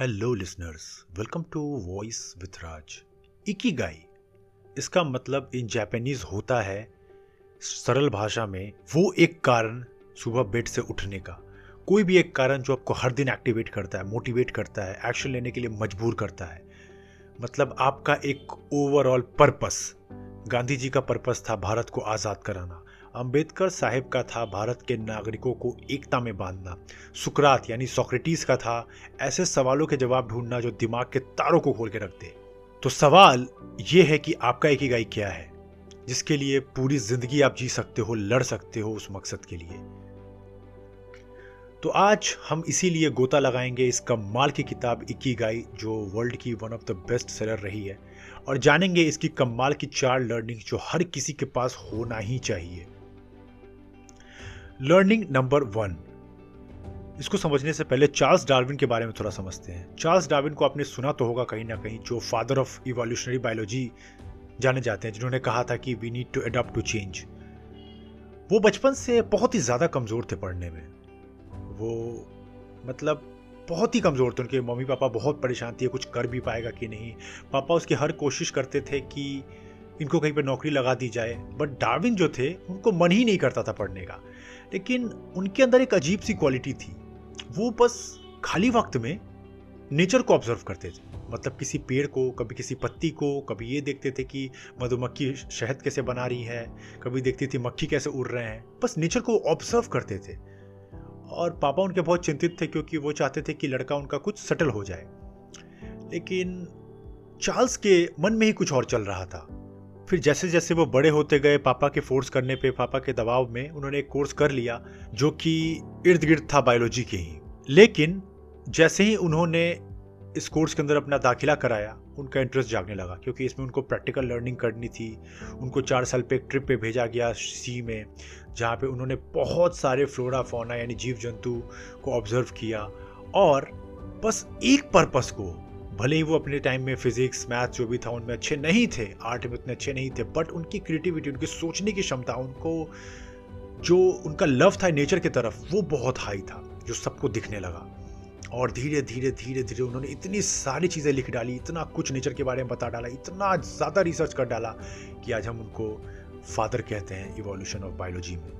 Hello listeners welcome to voice with Raj Ikigai इसका मतलब इन Japanese होता है सरल भाषा में वो एक कारण सुबह बेड से उठने का। कोई भी एक कारण जो आपको हर दिन एक्टिवेट करता है मोटिवेट करता है एक्शन लेने के लिए मजबूर करता है। मतलब आपका एक ओवरऑल पर्पस गांधी जी का पर्पस था भारत को आज़ाद कराना। अंबेडकर साहिब का था भारत के नागरिकों को एकता में बांधना। सुकरात यानी सोक्रेटिस का था, ऐसे सवालों के जवाब ढूंढना जो दिमाग के तारों को खोल के रख दे तो सवाल ये है कि आपका एक ही क्या है, जिसके लिए पूरी ज़िंदगी आप जी सकते हो, लड़ सकते हो उस मकसद के लिए? तो आज हम इसीलिए गोता लगाएँगे इस कमाल की किताब इक्की गाई जो वर्ल्ड की one of the best seller रही है, और जानेंगे इसकी कमाल की चार लर्निंग जो हर किसी के पास होना ही चाहिए। लर्निंग नंबर वन इसको समझने से पहले चार्ल्स डार्विन के बारे में थोड़ा समझते हैं। चार्ल्स डार्विन को आपने सुना तो होगा कहीं ना कहीं जो फादर ऑफ़ इवोल्यूशनरी बायोलॉजी जाने जाते हैं, जिन्होंने कहा था कि we need to adopt to change वो बचपन से बहुत ही ज़्यादा कमज़ोर थे पढ़ने में। वो मतलब बहुत ही कमज़ोर थे उनके। मम्मी पापा बहुत परेशान थे कुछ कर भी पाएगा कि नहीं। पापा उसकी हर कोशिश करते थे कि इनको कहीं पर नौकरी लगा दी जाए। बट डार्विन जो थे, उनको मन ही नहीं करता था पढ़ने का। लेकिन उनके अंदर एक अजीब सी क्वालिटी थी। वो बस खाली वक्त में नेचर को ऑब्ज़र्व करते थे। मतलब किसी पेड़ को, कभी किसी पत्ती को, कभी ये देखते थे कि मधुमक्खी शहद कैसे बना रही है, कभी देखती थी मक्खी कैसे उड़ रहे हैं। बस नेचर को ऑब्ज़र्व करते थे। और पापा उनके बहुत चिंतित थे क्योंकि वो चाहते थे कि लड़का उनका कुछ सेटल हो जाए। लेकिन चार्ल्स के मन में ही कुछ और चल रहा था। फिर जैसे जैसे वो बड़े होते गए, पापा के फोर्स करने पे, पापा के दबाव में, उन्होंने एक कोर्स कर लिया, जो कि इर्द गिर्द था बायोलॉजी के ही। लेकिन जैसे ही उन्होंने इस कोर्स के अंदर अपना दाखिला कराया, उनका इंटरेस्ट जागने लगा, क्योंकि इसमें उनको प्रैक्टिकल लर्निंग करनी थी। उनको चार साल पे एक ट्रिप पे भेजा गया सी में, जहाँ पे उन्होंने बहुत सारे फ्लोरा फोना यानी जीव जंतु को ऑब्ज़र्व किया और बस एक पर्पस को भले ही वो अपने टाइम में फिजिक्स मैथ जो भी था, उनमें अच्छे नहीं थे आर्ट में उतने अच्छे नहीं थे बट उनकी क्रिएटिविटी उनकी सोचने की क्षमता, उनको, जो उनका लव था नेचर की तरफ़, वो बहुत हाई था, जो सबको दिखने लगा। और धीरे धीरे धीरे धीरे उन्होंने इतनी सारी चीज़ें लिख डाली, इतना कुछ नेचर के बारे में बता डाला, इतना ज़्यादा रिसर्च कर डाला कि आज हम उनको फादर कहते हैं इवोल्यूशन ऑफ़ बायोलॉजी में।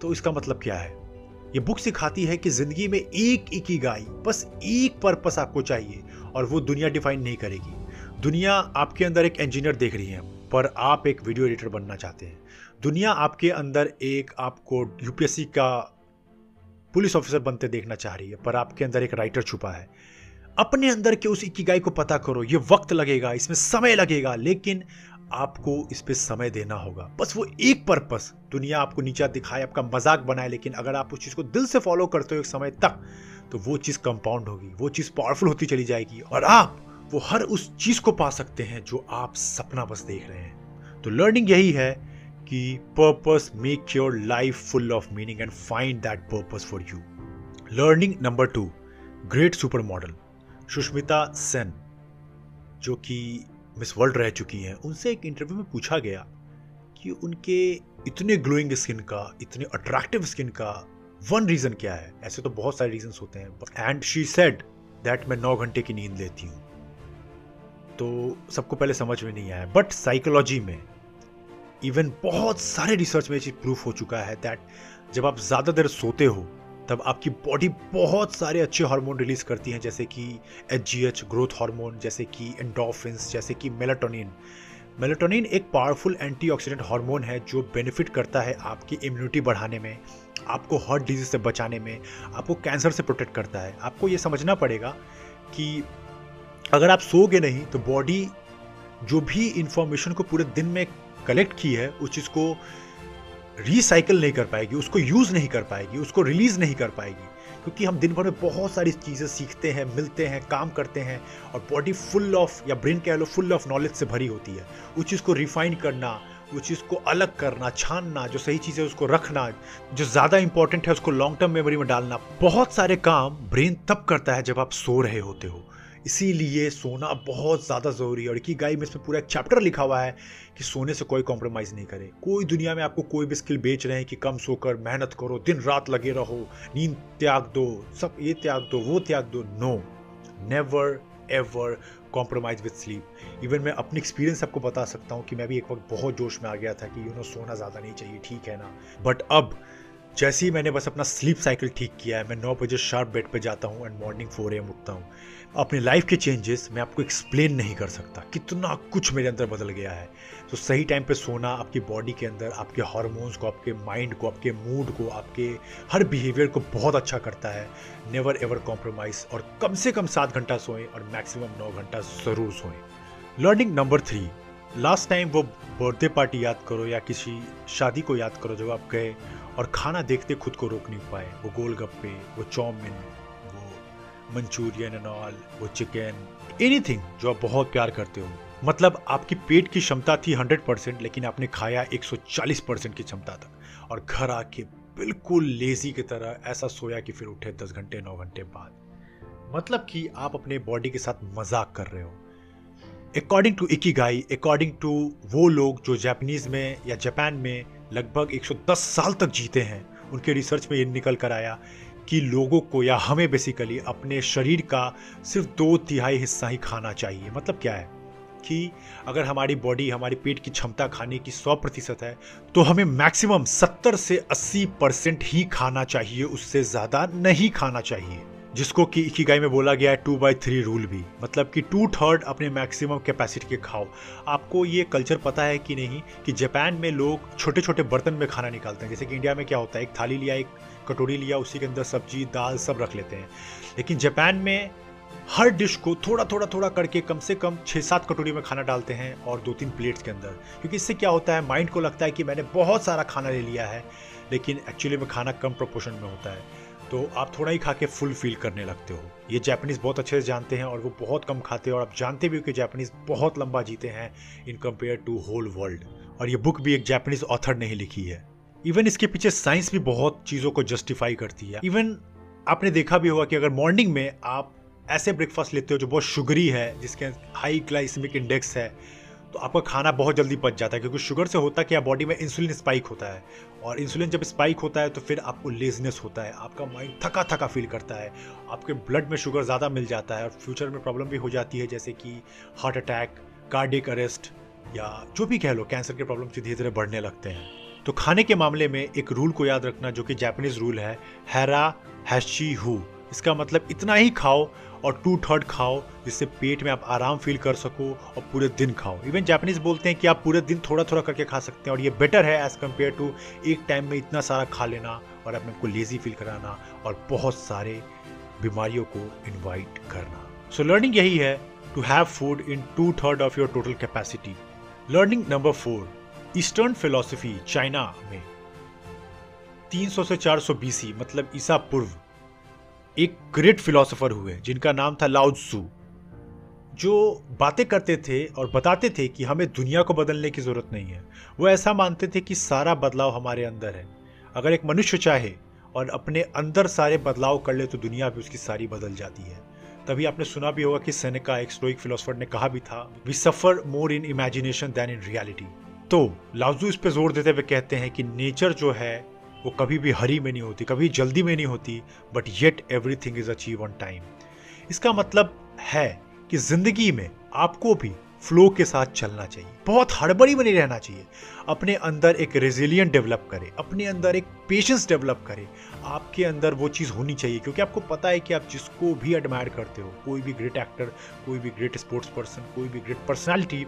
तो इसका मतलब क्या है? ये बुक सिखाती है कि ज़िंदगी में एक एक ही गाय, बस एक पर्पस आपको चाहिए और वो दुनिया डिफाइन नहीं करेगी। दुनिया आपके अंदर एक इंजीनियर देख रही है, पर आप एक वीडियो एडिटर बनना चाहते हैं। दुनिया आपके अंदर एक आपको यूपीएससी का पुलिस ऑफिसर बनते देखना चाह रही है, पर आपके अंदर एक राइटर छुपा है। अपने अंदर के उस इकिगाई को पता करो, ये वक्त लगेगा, इसमें समय लगेगा, लेकिन आपको इस पर समय देना होगा। बस वो एक पर्पस दुनिया आपको नीचा दिखाए, आपका मज़ाक बनाए, लेकिन अगर आप उस चीज़ को दिल से फॉलो करते हो एक समय तक तो वो चीज़ कंपाउंड होगी, वो चीज़ पावरफुल होती चली जाएगी और आप वो हर उस चीज़ को पा सकते हैं जो आप सपना बस देख रहे हैं। तो लर्निंग यही है कि purpose make your life full of meaning and find that purpose for you learning number two great super model Sushmita Sen जो कि मिस वर्ल्ड रह चुकी हैं, उनसे एक इंटरव्यू में पूछा गया कि उनके इतने ग्लोइंग स्किन का, इतने अट्रैक्टिव स्किन का वन रीजन क्या है? ऐसे तो बहुत सारे रीजन होते हैं एंड शी सेड दैट मैं नौ घंटे की नींद लेती हूँ। तो सबको पहले समझ में नहीं आया। बट साइकोलॉजी में इवन बहुत सारे रिसर्च में ये चीज़ प्रूफ हो चुका है दैट जब आप ज़्यादा देर सोते हो, तब आपकी बॉडी बहुत सारे अच्छे हार्मोन रिलीज़ करती हैं, जैसे कि H G H growth hormone जैसे कि एंडोफिन्स जैसे कि मेलाटोनिन मेलाटोनिन एक पावरफुल एंटीऑक्सीडेंट हार्मोन है जो बेनिफिट करता है आपकी इम्यूनिटी बढ़ाने में। आपको हार्ट डिज़ीज़ से बचाने में, आपको कैंसर से प्रोटेक्ट करता है। आपको ये समझना पड़ेगा कि अगर आप सोगे नहीं तो बॉडी जो भी इंफॉर्मेशन को पूरे दिन में कलेक्ट की है, उस चीज़ को रिसाइकल नहीं कर पाएगी, उसको यूज़ नहीं कर पाएगी, उसको रिलीज़ नहीं कर पाएगी। क्योंकि हम दिन भर में बहुत सारी चीज़ें सीखते हैं, मिलते हैं, काम करते हैं और बॉडी फुल ऑफ़ या ब्रेन कह लो फुल ऑफ़ नॉलेज से भरी होती है। उस चीज़ को रिफाइन करना उस चीज़ को अलग करना, छानना, जो सही चीज़ है उसको रखना, जो ज़्यादा इंपॉर्टेंट है उसको लॉन्ग टर्म मेमोरी में डालना, बहुत सारे काम ब्रेन तब करता है जब आप सो रहे होते हो। इसीलिए सोना बहुत ज़्यादा ज़रूरी है और की गाई में इसमें पूरा एक चैप्टर लिखा हुआ है कि सोने से कोई कॉम्प्रोमाइज़ नहीं करे। कोई दुनिया में आपको कोई भी स्किल बेच रहे हैं कि कम सोकर मेहनत करो, दिन रात लगे रहो, नींद त्याग दो, सब ये त्याग दो, वो त्याग दो। No never ever compromise with sleep even मैं अपने एक्सपीरियंस आपको बता सकता हूँ कि मैं भी एक वक्त बहुत जोश में आ गया था कि यू नो सोना ज़्यादा नहीं चाहिए, ठीक है ना? बट अब जैसे ही मैंने बस अपना स्लीप साइकिल ठीक किया है, मैं नौ बजे शार्प बेड पर जाता हूँ एंड मॉर्निंग फोर एम उठता हूँ। अपने लाइफ के चेंजेस मैं आपको एक्सप्लेन नहीं कर सकता। कितना कुछ मेरे अंदर बदल गया है। तो सही टाइम पे सोना आपकी बॉडी के अंदर, आपके हार्मोन्स को, आपके माइंड को, आपके मूड को, आपके हर बिहेवियर को बहुत अच्छा करता है। नेवर एवर कॉम्प्रोमाइज और कम से कम सात घंटा सोएँ और मैक्सिमम नौ घंटा ज़रूर सोएँ। Learning number three last time वो बर्थडे पार्टी याद करो या किसी शादी को याद करो, जब आप गए और खाना देखते खुद को रोक नहीं पाए। वो गोलगप्पे, वो चाउमिन, वो मंचूरियन एंड ऑल वो चिकन एनीथिंग जो आप बहुत प्यार करते हो। मतलब आपकी पेट की क्षमता थी 100 परसेंट लेकिन आपने खाया 140 परसेंट की क्षमता तक। और घर आके बिल्कुल लेजी की तरह ऐसा सोया कि फिर उठे 10 घंटे 9 घंटे बाद। मतलब कि आप अपने बॉडी के साथ मज़ाक कर रहे हो। अकॉर्डिंग टू इकी गाई अकॉर्डिंग टू वो लोग जो जापानीज में या जापान में लगभग 110 साल तक जीते हैं। उनके रिसर्च में ये निकल कर आया कि लोगों को या हमें बेसिकली अपने शरीर का सिर्फ़ दो तिहाई हिस्सा ही खाना चाहिए। मतलब क्या है? कि अगर हमारी बॉडी हमारी पेट की क्षमता खाने की 100 प्रतिशत है तो हमें मैक्सिमम 70 से 80 परसेंट ही खाना चाहिए, उससे ज़्यादा नहीं खाना चाहिए। जिसको कि इकिगाई में बोला गया है टू बाई थ्री रूल भी। मतलब कि टू थर्ड अपने मैक्सिमम कैपेसिटी के खाओ। आपको ये कल्चर पता है कि नहीं कि जापान में लोग छोटे छोटे बर्तन में खाना निकालते हैं। जैसे कि इंडिया में क्या होता है, एक थाली लिया, एक कटोरी लिया, उसी के अंदर सब्ज़ी, दाल सब रख लेते हैं। लेकिन जापान में हर डिश को थोड़ा थोड़ा थोड़ा करके कम से कम छः सात कटोरी में खाना डालते हैं और दो तीन प्लेट्स के अंदर। क्योंकि इससे क्या होता है माइंड को लगता है कि मैंने बहुत सारा खाना ले लिया है, लेकिन एक्चुअली में खाना कम प्रोपोर्शन में होता है। तो आप थोड़ा ही खा के फुल फील करने लगते हो। ये जैपनीज बहुत अच्छे से जानते हैं और वो बहुत कम खाते हैं और आप जानते भी हो कि जैपनीज बहुत लंबा जीते हैं in compare to whole world और ये बुक भी एक जैपनीज ऑथर ने ही लिखी है। इवन इसके पीछे साइंस भी बहुत चीज़ों को जस्टिफाई करती है। इवन आपने देखा भी होगा कि अगर मॉर्निंग में आप ऐसे ब्रेकफास्ट लेते हो जो बहुत शुगरी है, जिसके हाई ग्लाइसमिक इंडेक्स है तो आपका खाना बहुत जल्दी पच जाता है, क्योंकि शुगर से होता है क्या बॉडी में इंसुलिन स्पाइक होता है। और इंसुलिन जब स्पाइक होता है तो फिर आपको लेजनेस होता है, आपका माइंड थका थका फील करता है, आपके ब्लड में शुगर ज़्यादा मिल जाता है, और फ्यूचर में प्रॉब्लम भी हो जाती है, जैसे कि हार्ट अटैक कार्डिक अरेस्ट या जो भी कह लो कैंसर के प्रॉब्लम धीरे धीरे बढ़ने लगते हैं। तो खाने के मामले में एक रूल को याद रखना, जो कि जैपनीज रूल है हैरा हैशी हु इसका मतलब इतना ही खाओ और टू थर्ड खाओ जिससे पेट में आप आराम फील कर सको और पूरे दिन खाओ। इवन जापानीज बोलते हैं कि आप पूरे दिन थोड़ा थोड़ा करके खा सकते हैं और ये बेटर है एज कंपेयर टू एक टाइम में इतना सारा खा लेना और अपने को लेजी फील कराना और बहुत सारे बीमारियों को इन्वाइट करना। सो so, लर्निंग यही है to have food in two third of your total capacity learning number four eastern philosophy China में. 300 से 400 बीसी मतलब ईसा पूर्व। एक ग्रेट फिलोसोफर हुए, जिनका नाम था लाउत्सु जो बातें करते थे और बताते थे कि हमें दुनिया को बदलने की ज़रूरत नहीं है। वो ऐसा मानते थे कि सारा बदलाव हमारे अंदर है। अगर एक मनुष्य चाहे और अपने अंदर सारे बदलाव कर ले तो दुनिया भी उसकी सारी बदल जाती है। तभी आपने सुना भी होगा कि सेनेका, एक स्टोइक फिलोसफर ने कहा भी था we suffer more in imagination than in reality तो लाउजू इस पे ज़ोर देते हुए कहते हैं कि नेचर जो है वो कभी भी हरी में नहीं होती, कभी जल्दी में नहीं होती but yet everything is achieve on time इसका मतलब है कि ज़िंदगी में आपको भी फ्लो के साथ चलना चाहिए। बहुत हड़बड़ी में नहीं रहना चाहिए। अपने अंदर एक रेजिलियंट डेवलप करें, अपने अंदर एक पेशेंस डेवलप करें। आपके अंदर वो चीज़ होनी चाहिए, क्योंकि आपको पता है कि आप जिसको भी एडमायर करते हो, कोई भी ग्रेट एक्टर कोई भी ग्रेट स्पोर्ट्स पर्सन कोई भी ग्रेट पर्सनैलिटी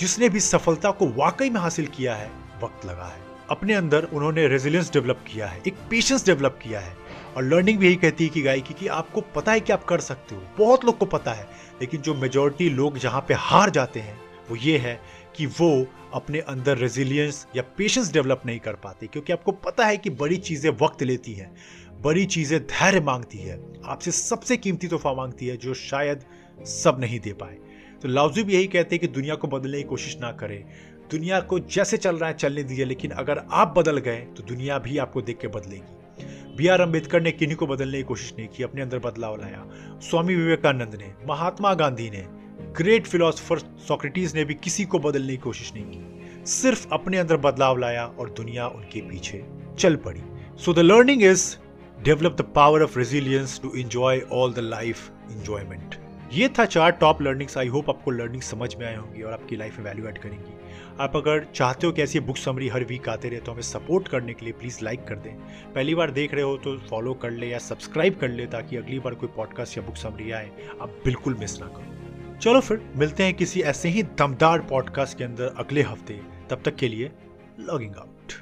जिसने भी सफलता को वाकई में हासिल किया है, वक्त लगा है। अपने अंदर उन्होंने रेजिलियंस डेवलप किया है, एक पेशेंस डेवलप किया है। और लर्निंग भी यही कहती है कि गायकी कि आपको पता है कि आप कर सकते हो, बहुत लोग को पता है, लेकिन जो मेजोरिटी लोग जहाँ पे हार जाते हैं, वो ये है कि वो अपने अंदर रेजिलियंस या पेशेंस डेवलप नहीं कर पाते, क्योंकि आपको पता है कि बड़ी चीज़ें वक्त लेती हैं, बड़ी चीज़ें धैर्य मांगती है, आपसे सबसे कीमती तोहफा मांगती है जो शायद सब नहीं दे पाए। तो लाउजू भी यही कहते हैं कि दुनिया को बदलने की कोशिश ना करें दुनिया को जैसे चल रहा है, चलने दीजिए, लेकिन अगर आप बदल गए तो दुनिया भी आपको देख के बदलेगी। बी आर अंबेडकर ने किन्हीं को बदलने की कोशिश नहीं की, अपने अंदर बदलाव लाया। स्वामी विवेकानंद ने, महात्मा गांधी ने ग्रेट फिलोसफर सोक्रेटिस ने भी किसी को बदलने की कोशिश नहीं की। सिर्फ़ अपने अंदर बदलाव लाया और दुनिया उनके पीछे चल पड़ी। So the learning is develop the power of resilience to enjoy all the life enjoyment ये था चार टॉप लर्निंग्स आई होप आपको लर्निंग समझ में आए होंगी और आपकी लाइफ में वैल्यू ऐड करेंगी. आप अगर चाहते हो कि ऐसी बुक समरी हर वीक आते रहे तो हमें सपोर्ट करने के लिए प्लीज़ लाइक कर दें. पहली बार देख रहे हो तो फॉलो कर ले या सब्सक्राइब कर ले ताकि अगली बार कोई पॉडकास्ट या बुक समरी आए. आप बिल्कुल मिस ना करो. चलो फिर, मिलते हैं किसी ऐसे ही दमदार पॉडकास्ट के अंदर अगले हफ़्ते. तब तक के लिए लॉगिंग आउट